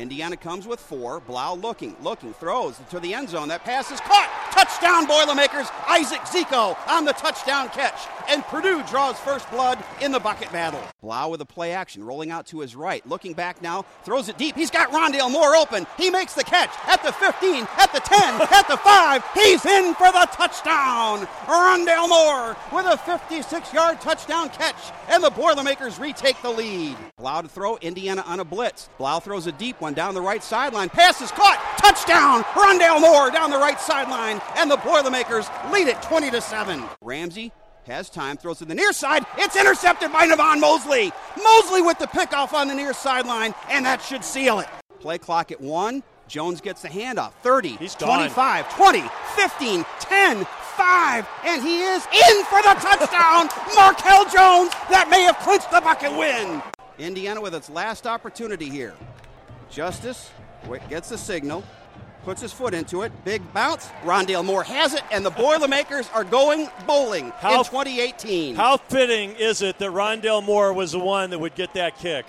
Indiana comes with four. Blough looking, looking, throws to the end zone. That pass is caught. Touchdown, Boilermakers. Isaac Zico on the touchdown catch. And Purdue draws first blood in the bucket battle. Blough with a play action, rolling out to his right. Looking back now, throws it deep. He's got Rondale Moore open. He makes the catch at the 15, at the 10, at the 5. He's in for the touchdown. Rondale Moore with a 56 yard touchdown catch. And the Boilermakers retake the lead. Blough to throw, Indiana on a blitz. Blough throws a deep one down the right sideline. Pass is caught. Touchdown. Rondale Moore down the right sideline. And the Boilermakers lead it 20 to 7. Ramsey has time, throws to the near side. It's intercepted by Navon Mosley. Mosley with the pickoff on the near sideline, and that should seal it. Play clock at one. Jones gets the handoff. 30, He's gone. 25, 20, 15, 10, 5, and he is in for the touchdown. Markell Jones, that may have clinched the bucket win. Indiana with its last opportunity here. Justice gets the signal, puts his foot into it. Big bounce. Rondale Moore has it, and the Boilermakers are going bowling How- in 2018. How fitting is it that Rondale Moore was the one that would get that kick?